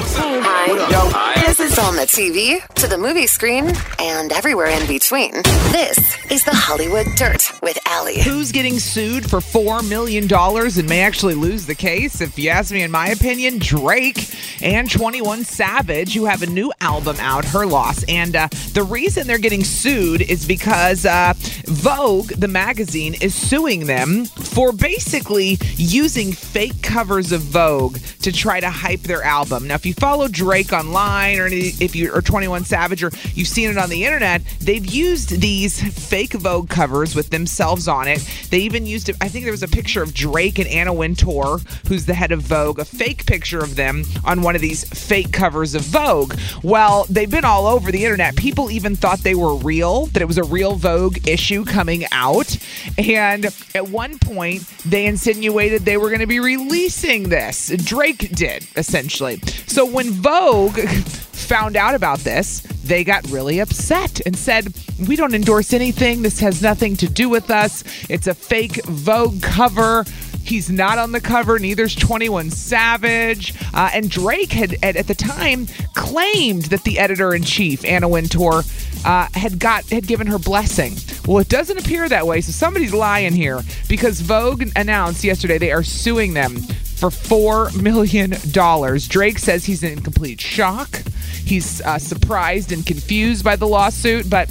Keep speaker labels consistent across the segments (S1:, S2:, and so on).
S1: Hi. This is on the TV, to the movie screen, and everywhere in between. This is the Hollywood Dirt with Allie.
S2: Who's getting sued for $4 million and may actually lose the case? If you ask me, in my opinion, Drake and 21 Savage, who have a new album out, Her Loss. And uh, the reason they're getting sued is because uh, Vogue, the magazine, is suing them for basically using fake covers of Vogue to try to hype their album. Now, if you follow Drake online or if you or 21 Savage or you've seen it on the internet, they've used these fake Vogue covers with themselves on it. They even used. I think there was a picture of Drake and Anna Wintour, who's the head of Vogue, a fake picture of them on one of these fake covers of Vogue. Well, they've been all over the internet. People even thought they were real, that it was a real Vogue issue coming out. And at one point, they insinuated they were going to be releasing this. Drake did, essentially. So when Vogue found out about this, they got really upset and said, We don't endorse anything. This has nothing to do with us. It's a fake Vogue cover. He's not on the cover. Neither's 21 Savage. Uh, and Drake had, at, at, the time, claimed that the editor in chief, Anna Wintour, uh, had got had given her blessing. Well, it doesn't appear that way. So somebody's lying here because Vogue announced yesterday they are suing them for four million dollars. Drake says he's in complete shock. He's uh, surprised and confused by the lawsuit, but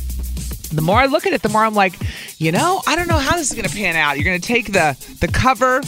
S2: the more I look at it, the more I'm like, you know, I don't know how this is going to pan out. You're going to take the the cover,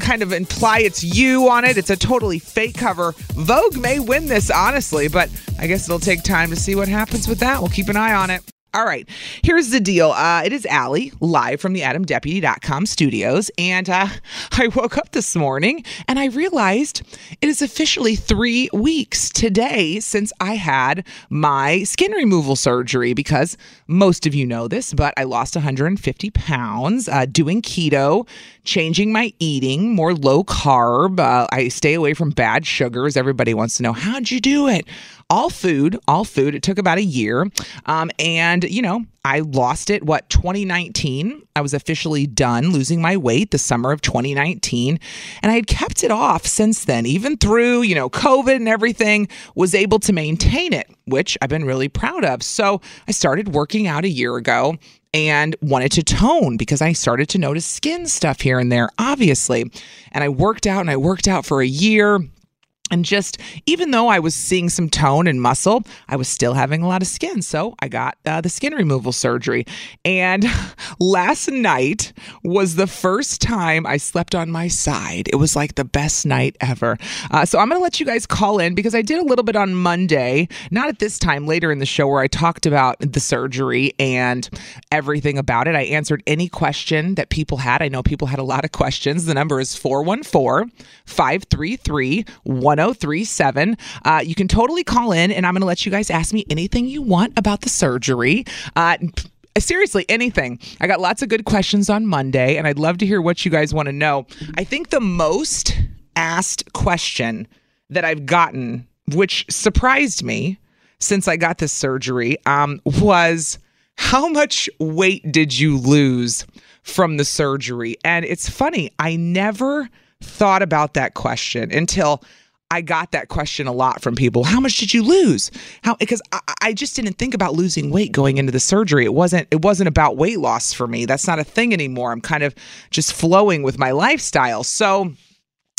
S2: kind of imply it's you on it. It's a totally fake cover. Vogue may win this, honestly, but I guess it'll take time to see what happens with that. We'll keep an eye on it. All right, here's the deal. Uh, it is Allie live from the AdamDeputy.com studios. And uh, I woke up this morning and I realized it is officially three weeks today since I had my skin removal surgery because most of you know this, but I lost 150 pounds uh, doing keto, changing my eating, more low carb. Uh, I stay away from bad sugars. Everybody wants to know, how'd you do it? All food, all food. It took about a year. Um, and, you know, I lost it, what, 2019? I was officially done losing my weight the summer of 2019. And I had kept it off since then, even through, you know, COVID and everything, was able to maintain it, which I've been really proud of. So I started working out a year ago and wanted to tone because I started to notice skin stuff here and there, obviously. And I worked out and I worked out for a year and just, even though I was seeing some tone and muscle, I was still having a lot of skin. So I got uh, the skin removal surgery. And last night was the first time I slept on my side. It was like the best night ever. Uh, so I'm going to let you guys call in because I did a little bit on Monday, not at this time, later in the show, where I talked about the surgery and everything about it. I answered any question that people had. I know people had a lot of questions. The number is 414 533 1037. Uh, you can totally call in, and I'm going to let you guys ask me anything you want about the surgery. Uh, seriously anything i got lots of good questions on monday and i'd love to hear what you guys want to know i think the most asked question that i've gotten which surprised me since i got this surgery um, was how much weight did you lose from the surgery and it's funny i never thought about that question until I got that question a lot from people. How much did you lose? How because I, I just didn't think about losing weight going into the surgery. It wasn't it wasn't about weight loss for me. That's not a thing anymore. I'm kind of just flowing with my lifestyle. So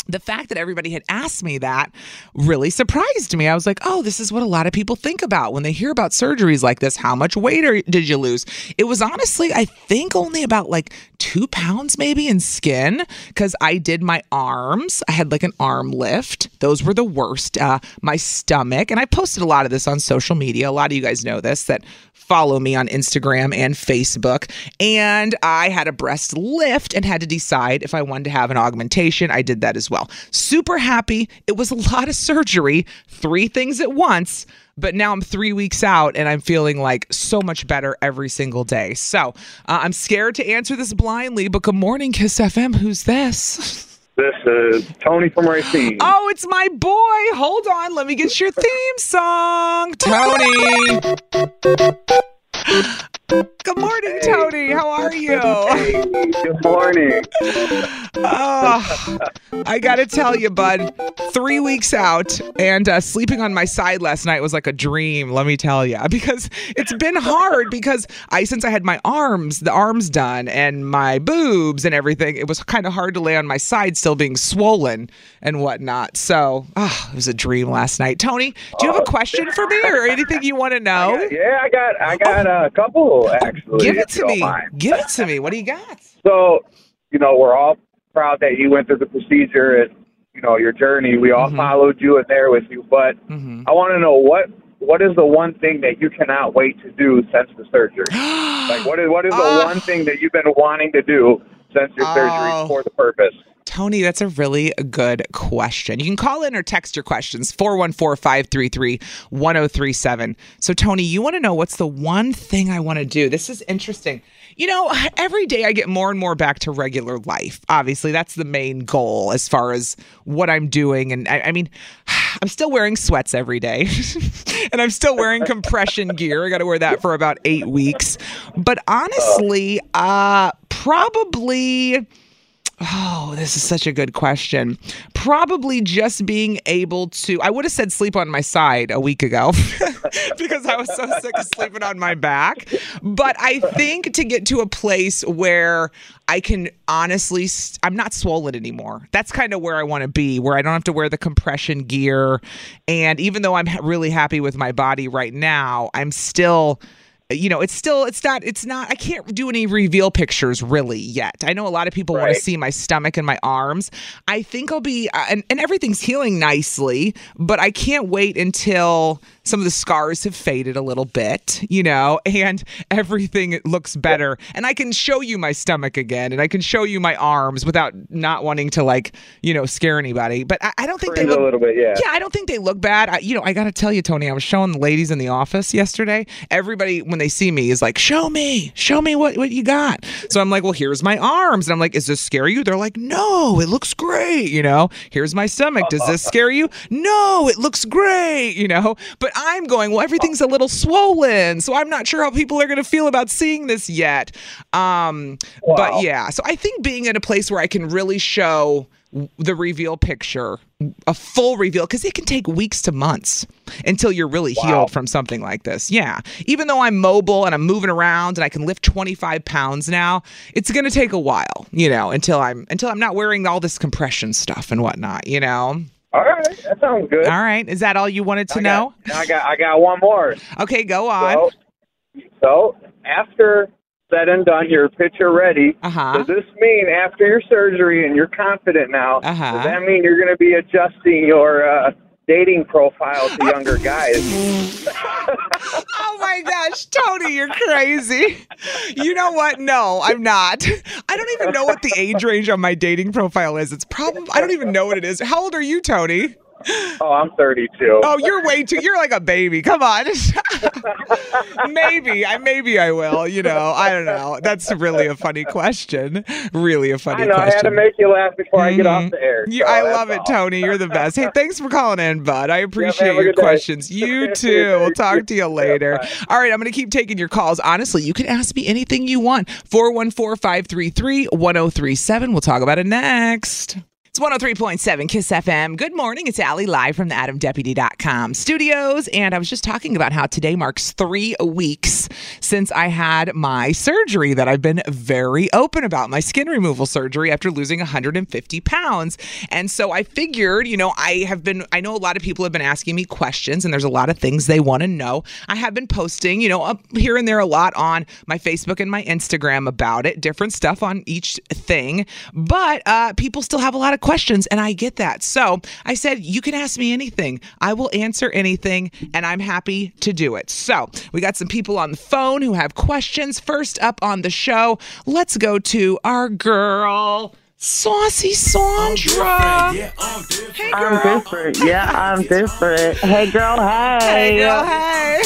S2: the fact that everybody had asked me that really surprised me. I was like, oh, this is what a lot of people think about when they hear about surgeries like this. How much weight are, did you lose? It was honestly, I think, only about like two pounds maybe in skin because I did my arms. I had like an arm lift. Those were the worst. Uh, my stomach, and I posted a lot of this on social media. A lot of you guys know this that follow me on Instagram and Facebook. And I had a breast lift and had to decide if I wanted to have an augmentation. I did that as well. Super happy. It was a lot of surgery, three things at once. But now I'm three weeks out and I'm feeling like so much better every single day. So uh, I'm scared to answer this blindly, but good morning, Kiss FM. Who's this?
S3: This is Tony from Racine.
S2: Oh, it's my boy. Hold on. Let me get your theme song. Tony. Good morning, Tony. How are you?
S3: Hey, good morning.
S2: Oh, I got to tell you, bud, three weeks out and uh, sleeping on my side last night was like a dream, let me tell you, because it's been hard because I, since I had my arms, the arms done and my boobs and everything, it was kind of hard to lay on my side still being swollen and whatnot. So oh, it was a dream last night. Tony, do you have a question for me or anything you want to know?
S3: Yeah, I got I got a couple actually.
S2: Give it to me. Give it to me. What do you got?
S3: So, you know, we're all proud that you went through the procedure and you know your journey. We all followed you and there with you, but I want to know what what is the one thing that you cannot wait to do since the surgery? like, what is what is the
S2: Ah.
S3: one thing that you've been wanting to do since your
S2: Oh.
S3: surgery for the purpose?
S2: Tony, that's a really good question. You can call in or text your questions 414 533 1037. So, Tony, you want to know what's the one thing I want to do? This is interesting. You know, every day I get more and more back to regular life. Obviously, that's the main goal as far as what I'm doing. And I, I mean, I'm still wearing sweats every day, and I'm still wearing compression gear. I got to wear that for about eight weeks. But honestly, uh, probably. Oh, this is such a good question. Probably just being able to. I would have said sleep on my side a week ago because I was so sick of sleeping on my back. But I think to get to a place where I can honestly, I'm not swollen anymore. That's kind of where I want to be, where I don't have to wear the compression gear. And even though I'm really happy with my body right now, I'm still you know, it's still, it's not, it's not, I can't do any reveal pictures really yet. I know a lot of people want to see my stomach and my arms. I think I'll be, uh, and, and everything's healing nicely, but I can't wait until some of the scars have faded a little bit, you know, and everything looks better. And I can show you my stomach again and I can show you my arms without not wanting to, like, you know, scare anybody. But I, I don't think they look
S3: a little bit, yeah.
S2: yeah, I don't think they look bad. I, you know, I got to tell you, Tony, I was showing the ladies in the office yesterday. Everybody, when they see me, is like, "Show me, show me what what you got." So I'm like, "Well, here's my arms," and I'm like, "Is this scare you?" They're like, "No, it looks great." You know, here's my stomach. Does this scare you? No, it looks great. You know, but I'm going, well, everything's a little swollen, so I'm not sure how people are going to feel about seeing this yet. Um, but yeah, so I think being in a place where I can really show the reveal picture, a full reveal, because it can take weeks to months until you're really healed from something like this. Yeah. Even though I'm mobile and I'm moving around and I can lift 25 pounds now, it's going to take a while, you know, until I'm until I'm not wearing all this compression stuff and whatnot, you know.
S3: All right, that sounds good.
S2: All right. Is that all you wanted to
S3: I
S2: know?
S3: got, I got I got one more.
S2: Okay, go on.
S3: So, so after said and done, you're picture ready.
S2: Uh-huh.
S3: Does this mean after your surgery and you're confident now?
S2: Uh-huh.
S3: Does that mean you're going to be adjusting your uh, dating profile to younger guys?
S2: Oh my gosh, Tony, you're crazy. You know what? No, I'm not. I don't even know what the age range on my dating profile is. It's probably I don't even know what it is. How old are you, Tony?
S3: Oh, I'm 32.
S2: Oh, you're way too. You're like a baby. Come on. maybe I maybe I will. You know, I don't know. That's really a funny question. Really a funny
S3: I know. I had to make you laugh before I get off
S2: Mhm.
S3: the air. So
S2: I love it,
S3: all.
S2: Tony. You're the best. Hey, thanks for calling in, bud. I appreciate
S3: a
S2: your
S3: good day.
S2: questions. You too. We'll talk to you later.
S3: bye.
S2: All right, I'm going to keep taking your calls. Honestly, you can ask me anything you want. 414 533 1037. We'll talk about it next. It's 103.7 Kiss FM. Good morning. It's Allie live from the AdamDeputy.com studios. And I was just talking about how today marks three weeks since I had my surgery that I've been very open about my skin removal surgery after losing 150 pounds. And so I figured, you know, I have been, I know a lot of people have been asking me questions and there's a lot of things they want to know. I have been posting, you know, up here and there a lot on my Facebook and my Instagram about it, different stuff on each thing. But uh, people still have a lot of questions, and I get that. So I said, You can ask me anything. I will answer anything, and I'm happy to do it. So we got some people on the phone who have questions. First up on the show, let's go to our girl. Saucy Sandra. Hey, girl.
S4: I'm different. Yeah, I'm different. Hey, girl. Hey.
S2: Hey, girl. Hey.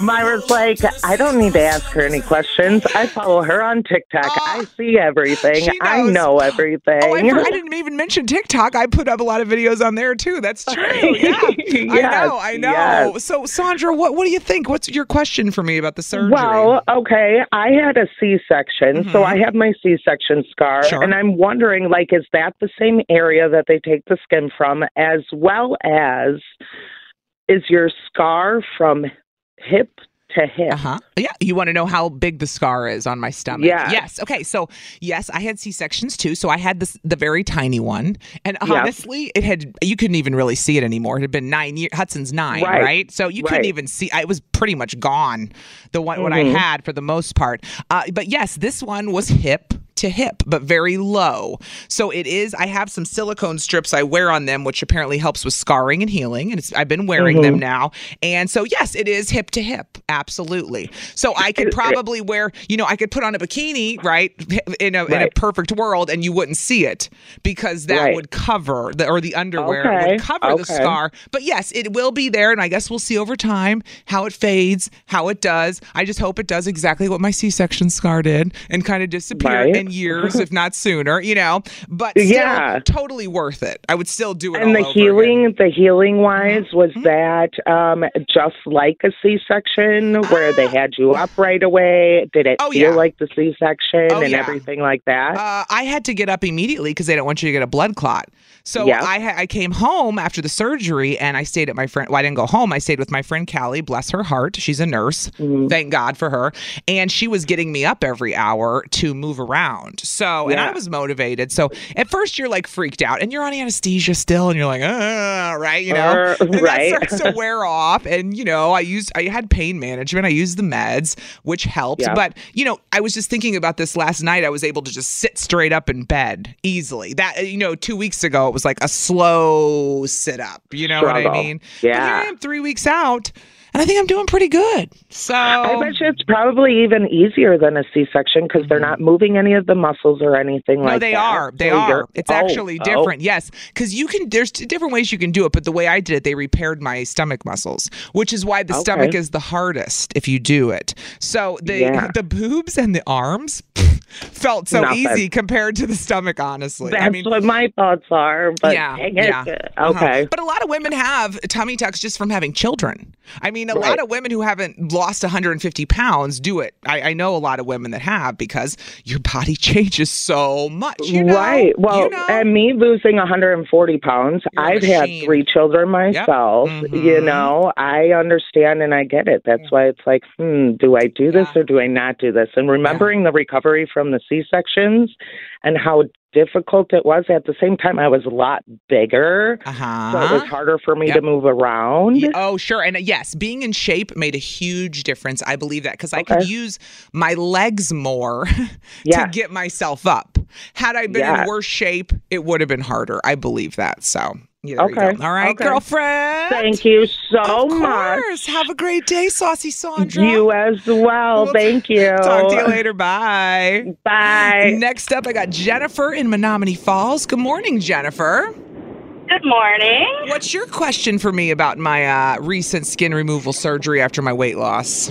S4: Myra's like, I don't need to ask her any questions. I follow her on TikTok. I see everything. I know everything.
S2: Oh, I, I didn't even mention TikTok. I put up a lot of videos on there too. That's true. Yeah, I know. I know.
S4: yes.
S2: So, Sandra, what what do you think? What's your question for me about the surgery?
S4: Well, okay. I had a C-section, so I have my C-section scar,
S2: Mm-hmm. Sure.
S4: and I'm wondering, like, is that the same area that they take the skin from, as well as is your scar from hip to hip?
S2: Uh huh. Yeah. You want to know how big the scar is on my stomach?
S4: Yeah.
S2: Yes. Okay. So yes, I had C sections too. So I had this the very tiny one, and
S4: Yep.
S2: honestly, it had you couldn't even really see it anymore. It had been nine years. Hudson's nine, right?
S4: Right.
S2: So you couldn't even see. I was pretty much gone. The one what I
S4: Mhm.
S2: had for the most part. Uh, but yes, this one was hip to hip, but very low. So it is. I have some silicone strips I wear on them, which apparently helps with scarring and healing. And it's, I've been wearing them
S4: Mhm.
S2: now. And so yes, it is hip to hip. Absolutely. So I could probably wear. You know, I could put on a bikini, right, in a in a perfect world, and you wouldn't see it because that
S4: Right.
S2: would cover the or the underwear
S4: Okay,
S2: would cover the scar. But yes, it will be there, and I guess we'll see over time how it fades, how it does. I just hope it does exactly what my C-section scar did, and kind of disappear
S4: Right.
S2: In years, if not sooner. You know, but still,
S4: Yeah.
S2: totally worth it. I would still do it.
S4: And
S2: all
S4: the
S2: over again.
S4: healing, the healing wise, was
S2: Mm-hmm.
S4: that um, just like a C-section, where they had you up right away? Did it
S2: Oh,
S4: feel
S2: yeah.
S4: like the C-section
S2: Oh,
S4: and
S2: yeah.
S4: everything like that?
S2: Uh, I had to get up immediately because they don't want you to get a blood clot. So
S4: Yeah.
S2: I I came home after the surgery and I stayed at my friend. Well, I didn't go home. I stayed with my friend Callie. Bless her heart. She's a nurse.
S4: Mm-hmm.
S2: Thank God for her. And she was getting me up every hour to move around. So and I was motivated. So at first you're like freaked out and you're on anesthesia still and you're like, right, you know,
S4: Uh, right.
S2: that starts to wear off. And you know, I used I had pain management. I used the meds, which helped.
S4: Yeah.
S2: But you know, I was just thinking about this last night. I was able to just sit straight up in bed easily. That you know, two weeks ago was like a slow sit up. You know what I
S4: Struggle.
S2: mean? But here
S4: Yeah.
S2: I am three weeks out, and I think I'm doing pretty good. So
S4: I bet you it's probably even easier than a C-section because they're not moving any of the muscles or anything
S2: Mm-hmm. No,
S4: like
S2: they
S4: that.
S2: are. They
S4: So
S2: are. It's
S4: oh,
S2: actually
S4: oh.
S2: different. Yes, because you can. There's different ways you can do it, but the way I did it, they repaired my stomach muscles, which is why the
S4: Okay.
S2: stomach is the hardest if you do it. So the
S4: Yeah.
S2: the boobs and the arms felt so
S4: Nothing.
S2: easy compared to the stomach. Honestly,
S4: That's
S2: I mean.
S4: what my thoughts are. But
S2: yeah, yeah. Uh-huh.
S4: Okay.
S2: But a lot of women have tummy tucks just from having children. I mean, a lot of women who haven't lost 150 pounds do it. I, I know a lot of women that have because your body changes so much. You know?
S4: right. Well,
S2: you know?
S4: and me losing 140 pounds,
S2: You're
S4: I've had three children myself.
S2: Mhm.
S4: You know, I understand and I get it. That's why it's like, hmm, do I do this
S2: Yeah.
S4: or do I not do this? And remembering the recovery from the C sections and how difficult it was. At the same time, I was a lot bigger.
S2: uh-huh.
S4: So it was harder for me
S2: Yep.
S4: to move around.
S2: Oh, sure. And uh, yes, being in shape made a huge difference. I believe that because I could use my legs more
S4: Yeah.
S2: to get myself up. Had I been in worse shape, it would have been harder. I believe that. So, yeah,
S4: Okay.
S2: All right,
S4: Okay.
S2: girlfriend.
S4: Thank you so
S2: Of
S4: much.
S2: course. Have a great day, Saucy Sandra.
S4: You as well.
S2: We'll
S4: Thank you.
S2: Talk to you later. Bye.
S4: Bye.
S2: Next up, I got Jennifer in Menomonee Falls. Good morning, Jennifer.
S5: Good morning.
S2: What's your question for me about my uh, recent skin removal surgery after my weight loss?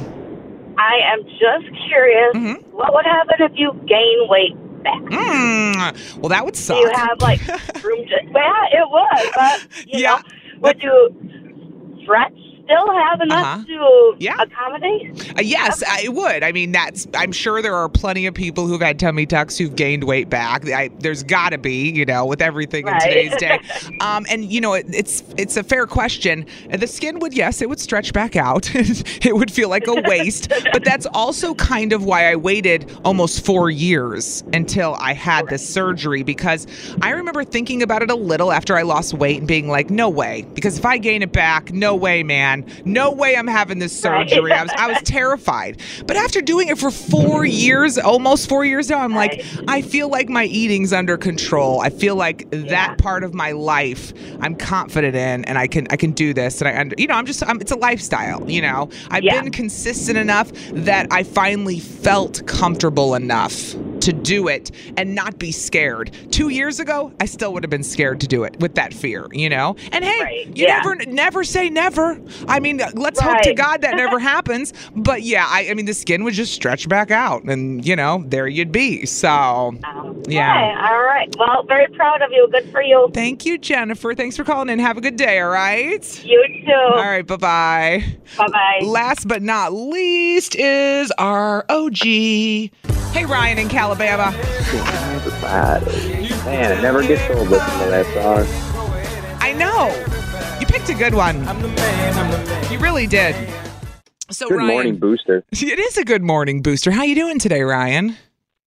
S5: I am just curious
S2: Mhm.
S5: what would happen if you gain weight back?
S2: Mm, well, that would
S5: Do
S2: suck.
S5: you have like room to. Well, it would, but you
S2: Yeah.
S5: know, would you stretch still have enough
S2: Uh-huh.
S5: to
S2: Yeah.
S5: accommodate?
S2: Uh, yes, I would. I mean, that's. I'm sure there are plenty of people who've had tummy tucks who've gained weight back. I, there's got to be, you know, with everything in today's day. Um, and you know, it, it's it's a fair question. The skin would, yes, it would stretch back out. it would feel like a waist. but that's also kind of why I waited almost four years until I had this surgery because I remember thinking about it a little after I lost weight and being like, no way. Because if I gain it back, no way, man. No way I'm having this surgery. I was I was terrified. But after doing it for four years, almost four years now, I'm like, I feel like my eating's under control. I feel like that part of my life I'm confident in, and I can I can do this. And I, under, you know, I'm just I'm, it's a lifestyle. You know, I've
S5: Yeah.
S2: been consistent enough that I finally felt comfortable enough to do it and not be scared. Two years ago, I still would have been scared to do it with that fear, you know. And hey,
S5: Right,
S2: you
S5: yeah.
S2: never never say never. I mean, let's hope to God that never happens. But yeah, I, I mean, the skin would just stretch back out, and you know, there you'd be. So, yeah.
S5: Okay, all right. Well, very proud of you. Good for you.
S2: Thank you, Jennifer. Thanks for calling in. Have a good day. All right.
S5: You too.
S2: All right. Bye bye.
S5: Bye bye.
S2: Last but not least is our OG. Hey, Ryan in Calabama.
S6: Man, it never gets old listening to that song.
S2: I know. You picked a good one. Man, You really did. So,
S6: Good
S2: Ryan,
S6: morning, Booster.
S2: it is a good morning booster. How you doing today, Ryan?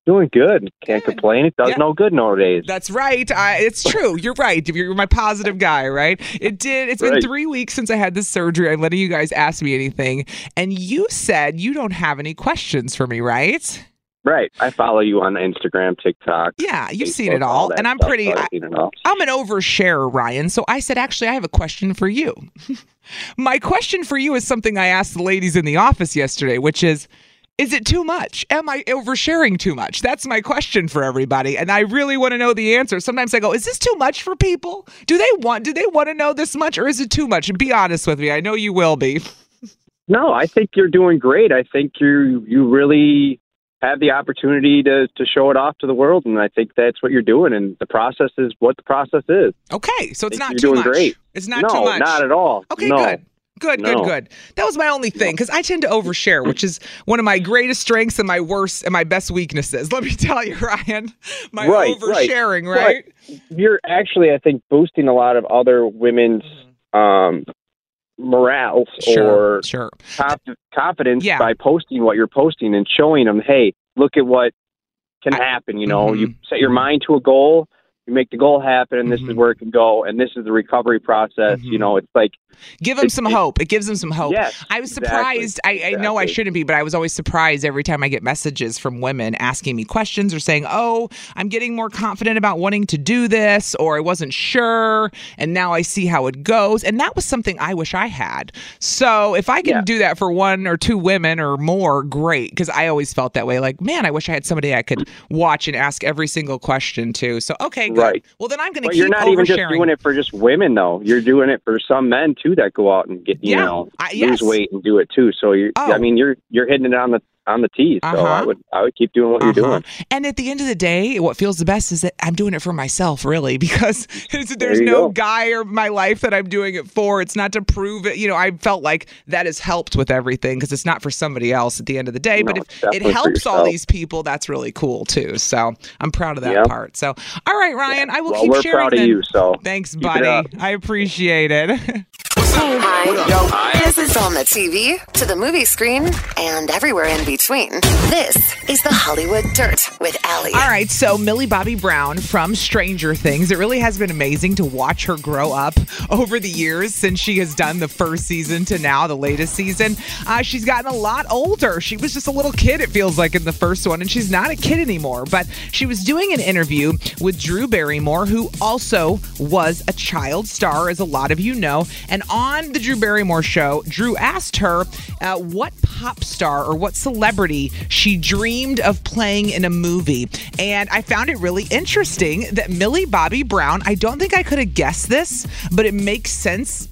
S6: Doing good. Can't complain. It does
S2: Yeah.
S6: no good nowadays.
S2: That's right. I, it's true. You're right. You're my positive guy, right? It did. It's been three weeks since I had this surgery. I'm letting you guys ask me anything, and you said you don't have any questions for me, right?
S6: Right. I follow you on Instagram, TikTok.
S2: Yeah, you've seen it all,
S6: that
S2: and I'm
S6: stuff,
S2: pretty. I,
S6: seen it all.
S2: I'm an oversharer, Ryan. So I said, actually, I have a question for you. My question for you is something I asked the ladies in the office yesterday, which is. Is it too much? Am I oversharing too much? That's my question for everybody, and I really want to know the answer. Sometimes I go, "Is this too much for people? Do they want? Do they want to know this much, or is it too much?" Be honest with me. I know you will be.
S6: No, I think you're doing great. I think you you really have the opportunity to to show it off to the world, and I think that's what you're doing. And the process is what the process is.
S2: Okay, so it's not
S6: you're
S2: too
S6: doing
S2: much.
S6: great.
S2: It's not
S6: no,
S2: too much.
S6: not at all.
S2: Okay,
S6: no.
S2: good. Good, good,
S6: No.
S2: good. That was my only thing because I tend to overshare, which is one of my greatest strengths and my worst and my best weaknesses. Let me tell you, Ryan, my
S6: Right, right.
S2: oversharing, right?
S6: You're actually, I think, boosting a lot of other women's um, morale
S2: Sure,
S6: or
S2: sure.
S6: conf- confidence
S2: Yeah.
S6: by posting what you're posting and showing them, hey, look at what can happen. You know,
S2: Mm-hmm.
S6: you set your mind to a goal, you make the goal happen, and this
S2: Mm-hmm.
S6: is where it can go, and this is the recovery process. You know, it's like
S2: Give them
S6: It-
S2: some
S6: it-
S2: hope. It gives them some hope.
S6: Yes,
S2: I was
S6: exactly,
S2: surprised. I, I know I shouldn't be, but I was always surprised every time I get messages from women asking me questions or saying, Oh, I'm getting more confident about wanting to do this, or I wasn't sure, and now I see how it goes. And that was something I wish I had. So if I can
S6: Yeah.
S2: do that for one or two women or more, great. Because I always felt that way. Like, man, I wish I had somebody I could watch and ask every single question to. So, okay,
S6: Right.
S2: Well, then I'm going to
S6: But
S2: keep
S6: you're not even just doing it for just women, though. You're doing it for some men too that go out and get you
S2: Yeah,
S6: know
S2: I- yes.
S6: lose weight and do it too. So you,
S2: Oh.
S6: I mean, you're you're hitting it on the on the tee. So
S2: Uh-huh.
S6: I would I would keep doing what you're
S2: Uh-huh.
S6: doing.
S2: And at the end of the day, what feels the best is that I'm doing it for myself, really, because there's no
S6: go.
S2: guy or my life that I'm doing it for. It's not to prove it. You know, I felt like that has helped with everything because it's not for somebody else at the end of the day. but if it helps all these people, that's really cool too. So I'm proud of that part. So, all right, Ryan, I will
S6: Well,
S2: keep
S6: we're
S2: sharing.
S6: proud of
S2: then.
S6: you. So
S2: Thanks, buddy. I appreciate it.
S1: Hi. This is on the TV, to the movie screen, and everywhere in between. This is the Hollywood Dirt with Allie.
S2: All right, so Millie Bobby Brown from Stranger Things. It really has been amazing to watch her grow up over the years since she has done the first season to now, the latest season. Uh, she's gotten a lot older. She was just a little kid, it feels like, in the first one, and she's not a kid anymore. But she was doing an interview with Drew Barrymore, who also was a child star, as a lot of you know. And on the Drew Barrymore show, Drew asked her uh, what pop star or what celebrity she dreamed of playing in a movie. And I found it really interesting that Millie Bobby Brown, I don't think I could have guessed this, but it makes sense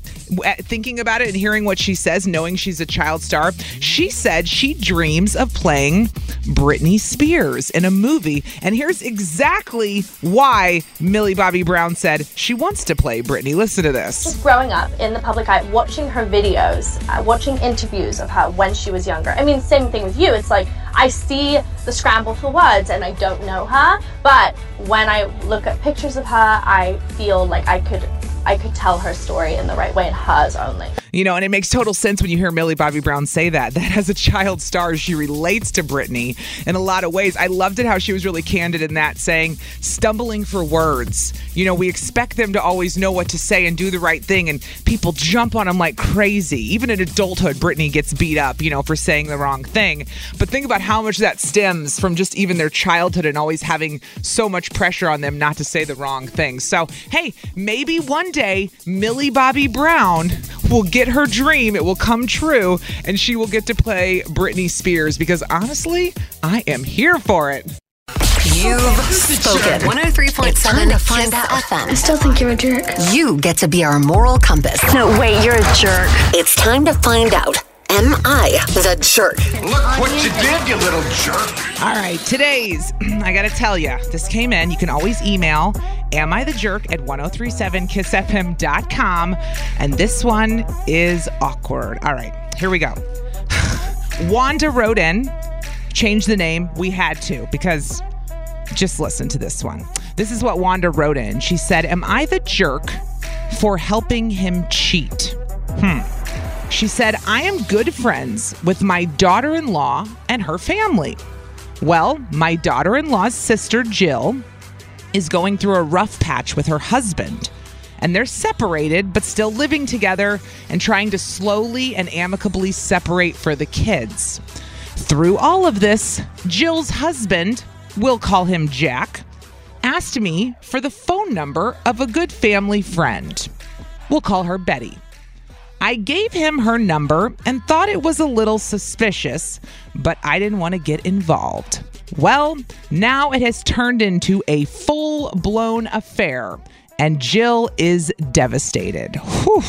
S2: thinking about it and hearing what she says, knowing she's a child star, she said she dreams of playing Britney Spears in a movie. And here's exactly why Millie Bobby Brown said she wants to play Britney. Listen to this.
S7: Just growing up in the public eye, watching her videos, uh, watching interviews of her when she was younger. I mean, same thing with you. It's like I see the scramble for words and I don't know her, but when I look at pictures of her, I feel like I could I could tell her story in the right way and hers only.
S2: You know, and it makes total sense when you hear Millie Bobby Brown say that. That as a child star, she relates to Britney in a lot of ways. I loved it how she was really candid in that, saying, stumbling for words. You know, we expect them to always know what to say and do the right thing, and people jump on them like crazy. Even in adulthood, Britney gets beat up, you know, for saying the wrong thing. But think about how much that stems from just even their childhood and always having so much pressure on them not to say the wrong thing. So, hey, maybe one day Millie Bobby Brown will get her dream. It will come true, and she will get to play Britney Spears because honestly, I am here for it.
S1: You've spoken. 103.7 It's oh to find out. FM. I still think you're a jerk. You get to be our moral compass. No, wait, you're a jerk. It's time to find out. Am I the jerk?
S8: Look what you did, you little jerk.
S2: All right, today's, I got to tell you, this came in. You can always email am I the jerk at 1037kissfm.com. And this one is awkward. All right, here we go. Wanda wrote in, changed the name. We had to because just listen to this one. This is what Wanda wrote in. She said, Am I the jerk for helping him cheat? Hmm. She said, I am good friends with my daughter in law and her family. Well, my daughter in law's sister, Jill, is going through a rough patch with her husband. And they're separated, but still living together and trying to slowly and amicably separate for the kids. Through all of this, Jill's husband, we'll call him Jack, asked me for the phone number of a good family friend. We'll call her Betty. I gave him her number and thought it was a little suspicious, but I didn't want to get involved. Well, now it has turned into a full blown affair, and Jill is devastated. Whew.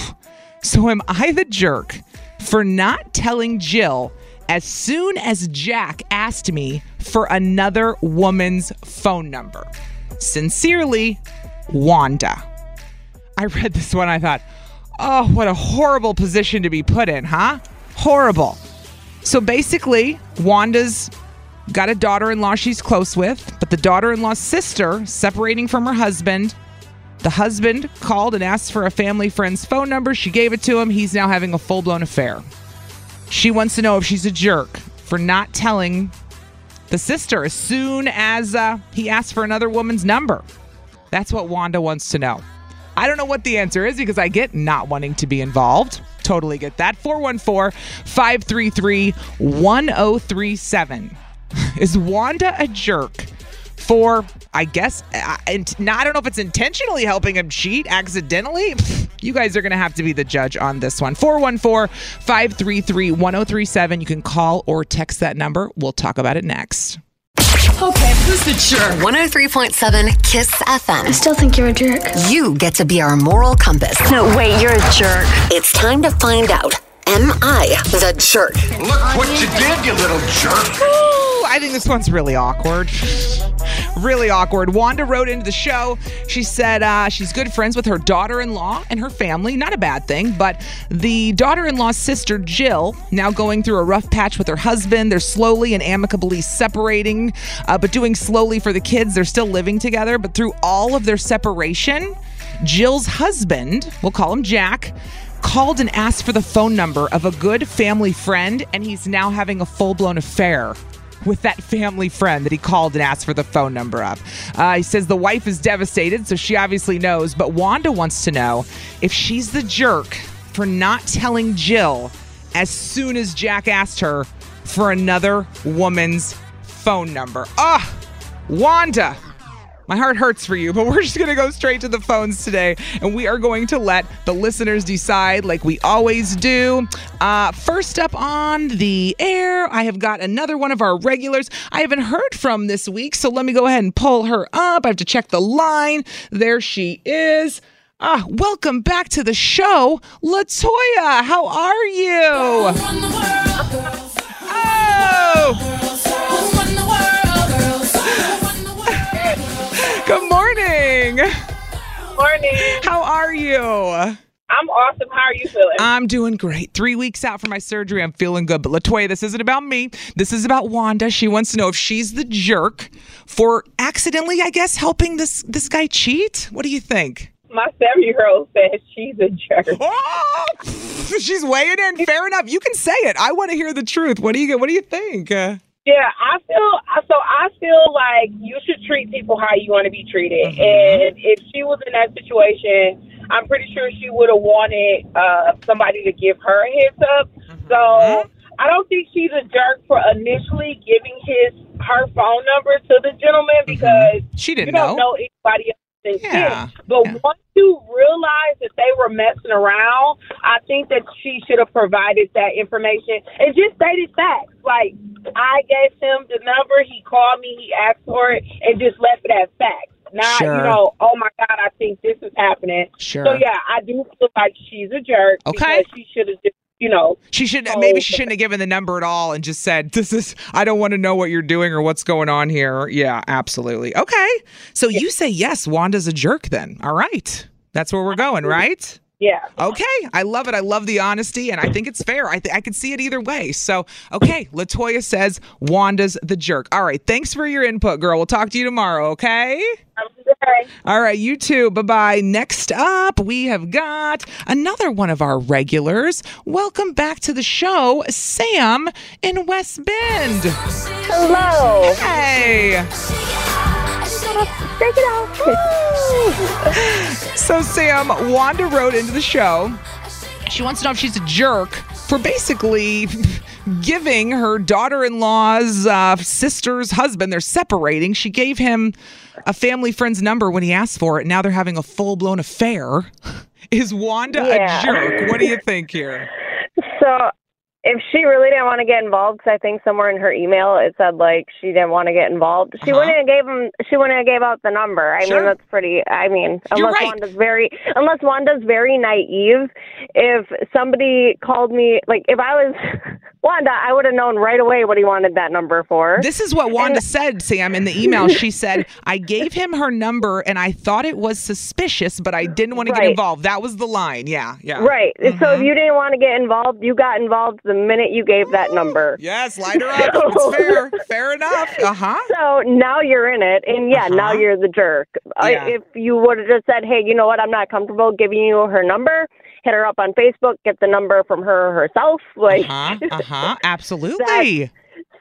S2: So, am I the jerk for not telling Jill as soon as Jack asked me for another woman's phone number? Sincerely, Wanda. I read this one, I thought, Oh, what a horrible position to be put in, huh? Horrible. So basically, Wanda's got a daughter in law she's close with, but the daughter in law's sister separating from her husband. The husband called and asked for a family friend's phone number. She gave it to him. He's now having a full blown affair. She wants to know if she's a jerk for not telling the sister as soon as uh, he asked for another woman's number. That's what Wanda wants to know. I don't know what the answer is because I get not wanting to be involved. Totally get that. 414 533 1037. Is Wanda a jerk for, I guess, uh, and now I don't know if it's intentionally helping him cheat accidentally? You guys are going to have to be the judge on this one. 414 533 1037. You can call or text that number. We'll talk about it next.
S1: Okay, who's the jerk? 103.7 Kiss FM. I still think you're a jerk. You get to be our moral compass. No, wait, you're a jerk. It's time to find out. Am I the jerk?
S8: Look what you did, you little jerk.
S2: Ooh, I think this one's really awkward. Really awkward. Wanda wrote into the show. She said uh, she's good friends with her daughter in law and her family. Not a bad thing, but the daughter in law's sister, Jill, now going through a rough patch with her husband. They're slowly and amicably separating, uh, but doing slowly for the kids. They're still living together, but through all of their separation, Jill's husband, we'll call him Jack, called and asked for the phone number of a good family friend, and he's now having a full blown affair with that family friend that he called and asked for the phone number of. Uh, he says the wife is devastated, so she obviously knows, but Wanda wants to know if she's the jerk for not telling Jill as soon as Jack asked her for another woman's phone number. Ah, Wanda. My heart hurts for you, but we're just going to go straight to the phones today, and we are going to let the listeners decide like we always do. Uh, first up on the air, I have got another one of our regulars I haven't heard from this week, so let me go ahead and pull her up. I have to check the line. There she is. Ah, welcome back to the show, Latoya. How are you? Oh. Good morning.
S9: Morning.
S2: How are you?
S9: I'm awesome. How are you feeling?
S2: I'm doing great. Three weeks out from my surgery, I'm feeling good. But Latoya, this isn't about me. This is about Wanda. She wants to know if she's the jerk for accidentally, I guess, helping this this guy cheat. What do you think?
S9: My seven year old says she's a jerk.
S2: Oh, she's weighing in. Fair enough. You can say it. I want to hear the truth. What do you What do you think?
S9: Yeah, I feel so. I feel like you should treat people how you want to be treated.
S2: Mm-hmm.
S9: And if she was in that situation, I'm pretty sure she would have wanted uh, somebody to give her a heads up.
S2: Mm-hmm.
S9: So I don't think she's a jerk for initially giving his her phone number to the gentleman because
S2: Mm-hmm. She didn't
S9: you don't
S2: know.
S9: know anybody else.
S2: Yeah,
S9: But once you realize that they were messing around, I think that she should have provided that information and just stated facts. Like I gave him the number, he called me, he asked for it, and just left it as facts. Not,
S2: Sure.
S9: you know, oh my God, I think this is happening.
S2: Sure.
S9: So yeah, I do feel like she's a jerk.
S2: Okay.
S9: Because she should have just, you know,
S2: She should
S9: told
S2: maybe she shouldn't have given the number at all and just said, "This is I don't want to know what you're doing or what's going on here." Yeah, absolutely. Okay. So you say yes, Wanda's a jerk then. All right. That's where we're going, right?
S9: Yeah.
S2: Okay. I love it. I love the honesty and I think it's fair. I th- I could see it either way. So, okay, Latoya says Wanda's the jerk. All right. Thanks for your input, girl. We'll talk to you tomorrow, okay? All right, you too. Bye bye. Next up, we have got another one of our regulars. Welcome back to the show, Sam in West Bend.
S10: Hello.
S2: Hey.
S10: Take it off.
S2: So, Sam, Wanda wrote into the show. She wants to know if she's a jerk for basically giving her daughter in law's uh, sister's husband, they're separating. She gave him a family friend's number when he asked for it. Now they're having a full blown affair. Is Wanda
S10: Yeah.
S2: a jerk? What do you think here?
S10: So, if she really didn't want to get involved, because I think somewhere in her email it said like she didn't want to get involved, she wouldn't have gave him. She wouldn't have gave out the number. I
S2: Uh-huh. Sure.
S10: mean, that's pretty. I mean,
S2: You're
S10: unless
S2: right.
S10: Wanda's very, unless Wanda's very naive. If somebody called me, like if I was Wanda, I would have known right away what he wanted that number for.
S2: This is what Wanda said, Sam, in the email. She said, I gave him her number and I thought it was suspicious, but I didn't want to get involved. That was the line. Yeah, yeah.
S10: Right. So
S2: Mm-hmm.
S10: if you didn't want to get involved, you got involved the minute you gave that number.
S2: Yes, light her up. It's fair. Fair enough. Uh huh.
S10: So now you're in it, and yeah, now you're the jerk. I
S2: Yeah.
S10: if you would have just said, "Hey, you know what? I'm not comfortable giving you her number," hit her up on Facebook, get the number from her herself. Like,
S2: Uh huh. Uh huh. Absolutely.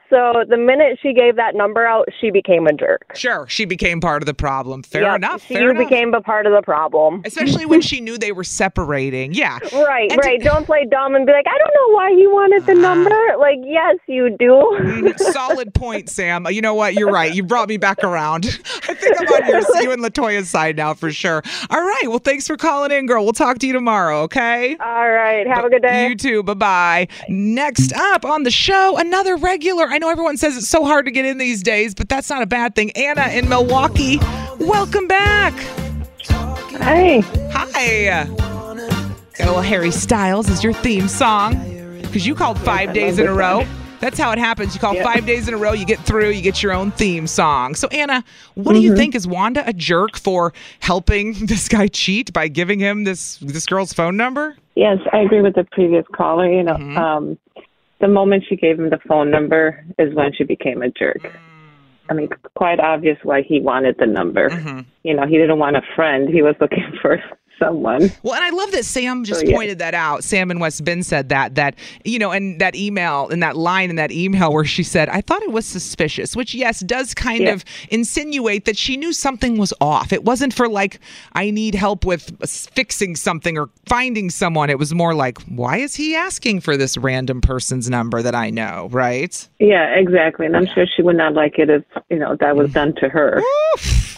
S10: So the minute she gave that number out, she became a jerk.
S2: Sure, she became part of the problem. Fair
S10: Yep,
S2: enough.
S10: She
S2: fair enough.
S10: became a part of the problem.
S2: Especially when she knew they were separating. Yeah.
S10: Right,
S2: And to-
S10: right. Don't play dumb and be like, I don't know why he wanted the number. Like, yes, you do.
S2: Mhm. Solid point, Sam. You know what? You're right. You brought me back around. I think I'm on your, you and Latoya's side now for sure. All right. Well, thanks for calling in, girl. We'll talk to you tomorrow, okay?
S10: All right. Have a good day.
S2: You too. Bye bye. Next up on the show, another regular. I know everyone says it's so hard to get in these days, but that's not a bad thing. Anna in Milwaukee, welcome back.
S10: Hey.
S2: Hi. Got a little Harry Styles as your theme song because you called five days in a row. That's how it happens. You call five days in a row, you get through, you get your own theme song. So, Anna, what do you think? Is Wanda a jerk for helping this guy cheat by giving him this this girl's phone number?
S11: Yes, I agree with the previous caller. You know,
S2: Mm-hmm.
S11: um, the moment she gave him the phone number is when she became a jerk. I mean, quite obvious why he wanted the number.
S2: Mm-hmm.
S11: You know, he didn't want a friend. He was looking for someone.
S2: Well, and I love that Sam just
S11: So, yeah.
S2: pointed that out. Sam and West Bend said that that you know, and that email and that line in that email where she said, "I thought it was suspicious," which yes, does kind
S11: Yeah.
S2: of insinuate that she knew something was off. It wasn't for like I need help with fixing something or finding someone. It was more like, why is he asking for this random person's number that I know, right?
S11: Yeah, exactly. And I'm sure she would not like it if, you know, that
S2: Mm.
S11: was done to her.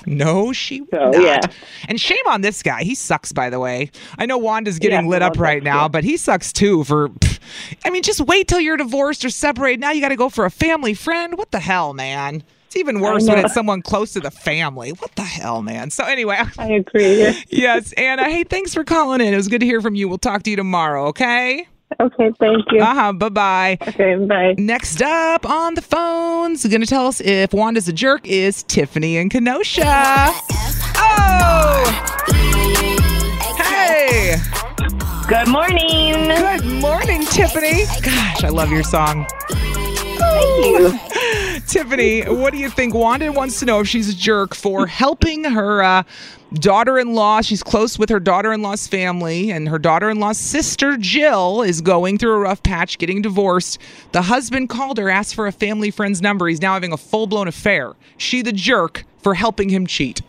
S2: No, she would
S11: So,
S2: not.
S11: yeah.
S2: And shame on this guy. He sucks, by the way. I know Wanda's getting
S11: Yeah,
S2: lit up right now, but he sucks too. For, I mean, just wait till you're divorced or separated. Now you got to go for a family friend. What the hell, man? It's even worse when it's someone close to the family. What the hell, man? So anyway,
S12: I agree.
S2: yes, Anna. Hey, thanks for calling in. It was good to hear from you. We'll talk to you tomorrow. Okay.
S12: Okay, thank you.
S2: Uh huh. Bye bye.
S12: Okay, bye.
S2: Next up on the phones, going to tell us if Wanda's a jerk is Tiffany and Kenosha. Oh!
S11: Good morning.
S2: Good morning, Tiffany. Gosh, I love your song.
S11: Thank you.
S2: Tiffany, what do you think? Wanda wants to know if she's a jerk for helping her uh, daughter-in-law. She's close with her daughter-in-law's family, and her daughter-in-law's sister Jill is going through a rough patch, getting divorced. The husband called her, asked for a family friend's number. He's now having a full-blown affair. She the jerk for helping him cheat.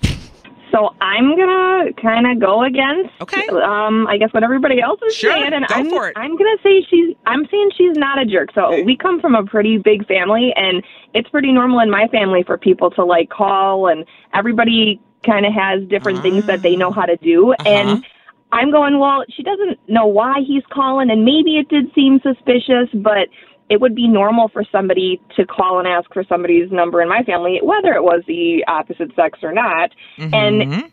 S11: So I'm gonna kind of go against,
S2: okay.
S11: um, I guess what everybody else is
S2: Sure,
S11: saying, and
S2: go
S11: I'm
S2: for it.
S11: I'm gonna say she's I'm saying she's not a jerk. So we come from a pretty big family, and it's pretty normal in my family for people to like call, and everybody kind of has different things that they know how to do,
S2: Uh-huh.
S11: and. I'm going, well, she doesn't know why he's calling, and maybe it did seem suspicious, but it would be normal for somebody to call and ask for somebody's number in my family, whether it was the opposite sex or not. And mm-hmm.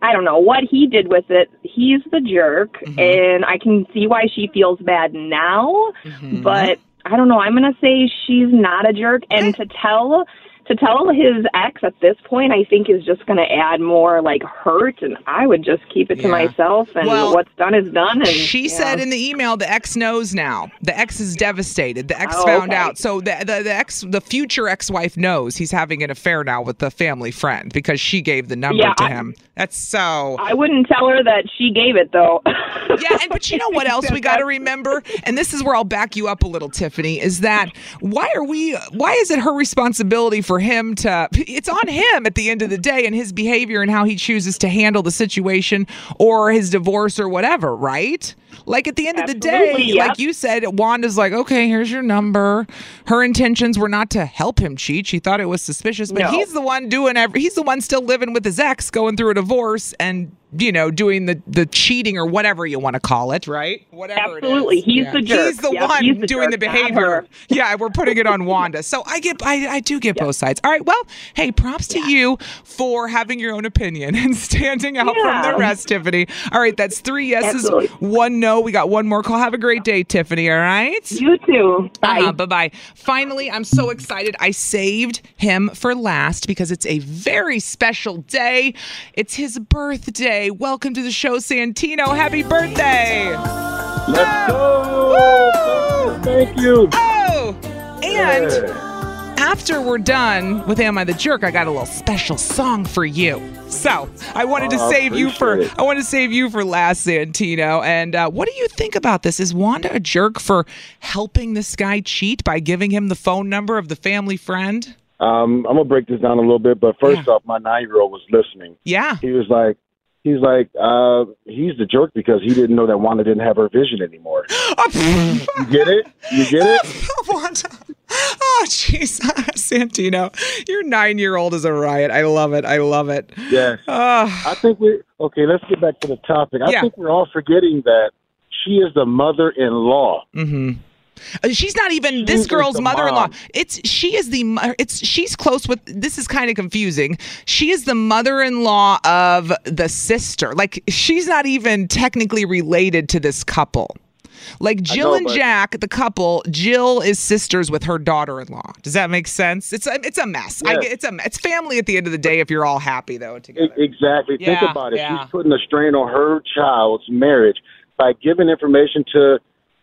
S11: I don't know what he did with it. He's the jerk, mm-hmm. and I can see why she feels bad now. Mm-hmm. But I don't know. I'm gonna say she's not a jerk, and to tell to tell his ex at this point, I think is just gonna add more like hurt, and I would just keep it to
S2: Yeah.
S11: myself. And
S2: Well,
S11: what's done is done. And
S2: She
S11: yeah.
S2: said in the email the ex knows now. The ex is devastated. The ex
S11: Oh,
S2: found
S11: okay.
S2: out. So the, the the ex the future ex-wife knows he's having an affair now with the family friend because she gave the number
S11: Yeah,
S2: to
S11: I-
S2: him. That's so
S11: I wouldn't tell her that she gave it though.
S2: yeah, and but you know what else we got to remember, and this is where I'll back you up a little, Tiffany, is that why are we? Why is it her responsibility for him to? It's on him at the end of the day and his behavior and how he chooses to handle the situation or his divorce or whatever, right? Like at the end of the day,
S11: yep.
S2: like you said, Wanda's like, okay, here's your number. Her intentions were not to help him cheat. She thought it was suspicious, but
S11: No.
S2: he's the one doing every. He's the one still living with his ex, going through a divorce, and you know, doing the the cheating or whatever you want to call it, right? Whatever.
S11: Absolutely,
S2: it is.
S11: he's the jerk.
S2: He's the
S11: Yep,
S2: one
S11: he's the
S2: doing the
S11: jerk,
S2: behavior. Yeah, we're putting it on Wanda. So I get, I, I do get both sides. All right. Well, hey, props to you for having your own opinion and standing out from the rest, Tiffany. All right, that's three yeses,
S11: Absolutely.
S2: one no. We got one more call. Have a great day, Tiffany. All right.
S11: You too. Bye.
S2: Uh-huh, bye bye. Finally, I'm so excited. I saved him for last because it's a very special day. It's his birthday. Welcome to the show, Santino. Happy birthday.
S13: Let's go. Thank you.
S2: Oh, and after we're done with Am I the Jerk, I got a little special song for you. So I wanted to
S13: Oh,
S2: save you for
S13: it.
S2: I want to save you for last, Santino. And uh, what do you think about this? Is Wanda a jerk for helping this guy cheat by giving him the phone number of the family friend?
S13: Um, I'm gonna break this down a little bit, but first off, my nine year old was listening.
S2: Yeah.
S13: He was like, he's like, uh, he's the jerk because he didn't know that Wanda didn't have her vision anymore. you get it? You get it?
S2: Wanda. Oh, jeez, Santino, your nine-year-old is a riot. I love it. I love it.
S13: Yes.
S2: Ah.
S13: I think we okay. Let's get back to the topic. I
S2: Yeah.
S13: think we're all forgetting that she is the mother-in-law.
S2: Mm-hmm. Uh, She's not even
S13: She
S2: this girl's mother-in-law.
S13: mom.
S2: It's she is the it's she's close with this is kind of confusing. She is the mother-in-law of the sister. Like she's not even technically related to this couple. Like Jill
S13: know,
S2: and Jack, the couple, Jill is sisters with her daughter-in-law. Does that make sense? It's a, it's a mess. I it's a it's family at the end of the day if you're all happy though together.
S13: Exactly. Think about it.
S2: yeah.
S13: She's putting a strain on her child's marriage by giving information to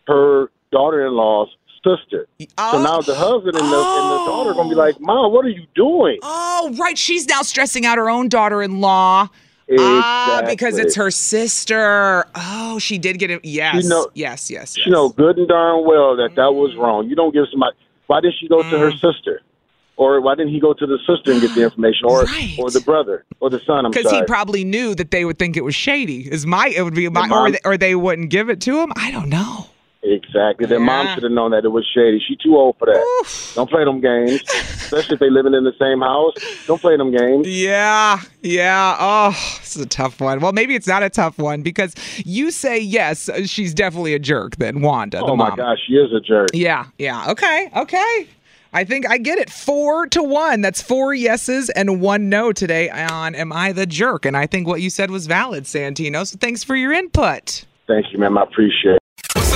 S13: her daughter-in-law's sister. So now the oh, husband and the, and the daughter are going to be like, oh. "Mom, what are you doing?"
S2: Oh, right. She's now stressing out her own daughter-in-law. Ah, because it's her sister. Oh, she did get it. Yes.
S13: She know-
S2: yes, yes, yes.
S13: She know good and darn well that that was wrong. You don't give somebody. Why did she go to
S2: Mm.
S13: her sister? Or why didn't he go to the sister and get the information, or or the brother, or the son?
S2: Because he probably knew that they would think it was shady. Is my it would be my or
S13: mom-
S2: they, or they wouldn't give it to him. I don't know.
S13: Exactly. Their mom should have known that it was shady. She too old for that. Don't play them games, especially if they living in the same house. Don't play them games.
S2: Yeah, yeah. Oh, this is a tough one. Well, maybe it's not a tough one because you say yes, she's definitely a jerk. Then Wanda, the
S13: Oh my
S2: mom.
S13: gosh, she is a jerk.
S2: Yeah, yeah. Okay, okay. I think I get it. Four to one. That's four yeses and one no today on Am I the Jerk? And I think what you said was valid, Santino. So thanks for your input.
S13: Thank you, ma'am. I appreciate it.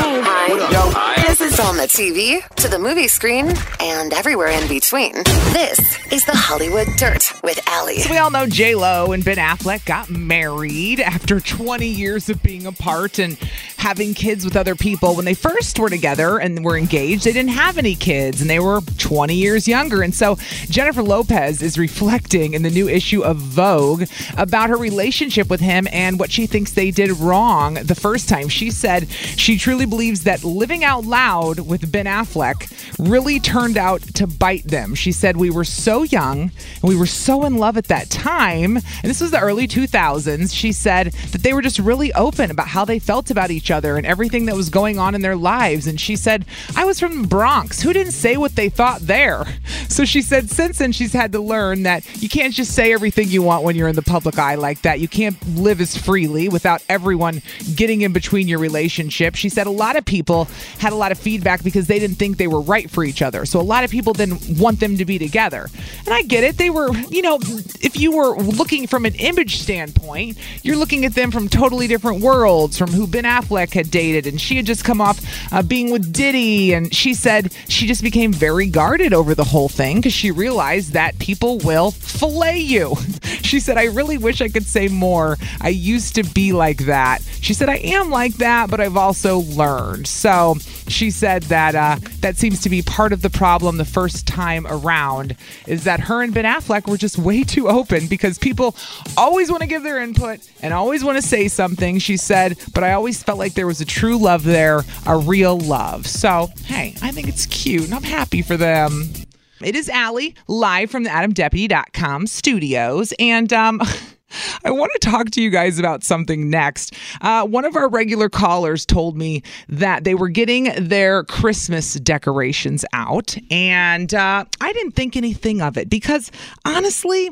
S1: Hi. This is on the TV, to the movie screen, and everywhere in between. This is the Hollywood Dirt with Allie.
S2: So we all know J Lo and Ben Affleck got married after 20 years of being apart and having kids with other people. When they first were together and were engaged, they didn't have any kids and they were 20 years younger. And so Jennifer Lopez is reflecting in the new issue of Vogue about her relationship with him and what she thinks they did wrong the first time. She said she truly believes that living out loud with Ben Affleck really turned out to bite them. She said, We were so young and we were so in love at that time. And this was the early 2000s. She said that they were just really open about how they felt about each other and everything that was going on in their lives. And she said, I was from the Bronx. Who didn't say what they thought there? So she said, since then, she's had to learn that you can't just say everything you want when you're in the public eye like that. You can't live as freely without everyone getting in between your relationship. She said lot of people had a lot of feedback because they didn't think they were right for each other. So a lot of people didn't want them to be together. And I get it. They were, you know, if you were looking from an image standpoint, you're looking at them from totally different worlds from who Ben Affleck had dated. And she had just come off uh, being with Diddy. And she said she just became very guarded over the whole thing because she realized that people will fillet you. She said, I really wish I could say more. I used to be like that. She said, I am like that, but I've also learned. So she said that uh, that seems to be part of the problem the first time around is that her and Ben Affleck were just way too open because people always want to give their input and always want to say something. She said, but I always felt like there was a true love there, a real love. So, hey, I think it's cute and I'm happy for them. It is Allie live from the AdamDeputy.com studios. And, um, I want to talk to you guys about something next. Uh, one of our regular callers told me that they were getting their Christmas decorations out, and uh, I didn't think anything of it because honestly,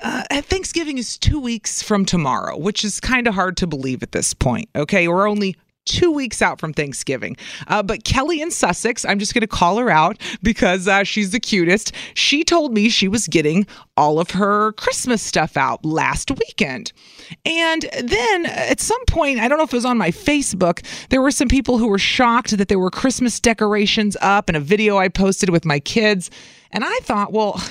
S2: uh, Thanksgiving is two weeks from tomorrow, which is kind of hard to believe at this point. Okay, we're only two weeks out from Thanksgiving. Uh, but Kelly in Sussex, I'm just going to call her out because uh, she's the cutest. She told me she was getting all of her Christmas stuff out last weekend. And then at some point, I don't know if it was on my Facebook, there were some people who were shocked that there were Christmas decorations up and a video I posted with my kids. And I thought, well,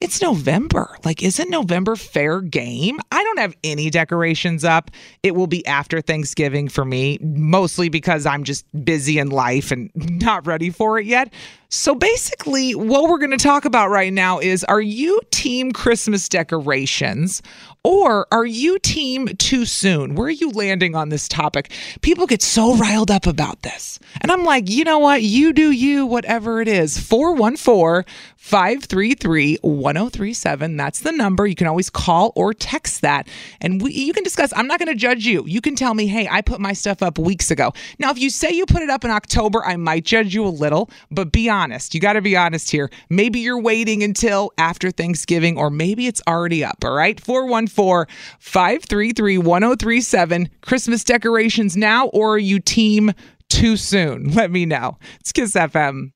S2: it's November. Like, isn't November fair game? I don't have any decorations up. It will be after Thanksgiving for me, mostly because I'm just busy in life and not ready for it yet. So basically, what we're going to talk about right now is are you team Christmas decorations or are you team too soon? Where are you landing on this topic? People get so riled up about this. And I'm like, you know what? You do you, whatever it is. 414 533 1037. That's the number. You can always call or text that. And we, you can discuss. I'm not going to judge you. You can tell me, hey, I put my stuff up weeks ago. Now, if you say you put it up in October, I might judge you a little, but be honest. You got to be honest here. Maybe you're waiting until after Thanksgiving, or maybe it's already up. All right. 414 533 1037. Christmas decorations now, or are you team too soon? Let me know. It's Kiss FM.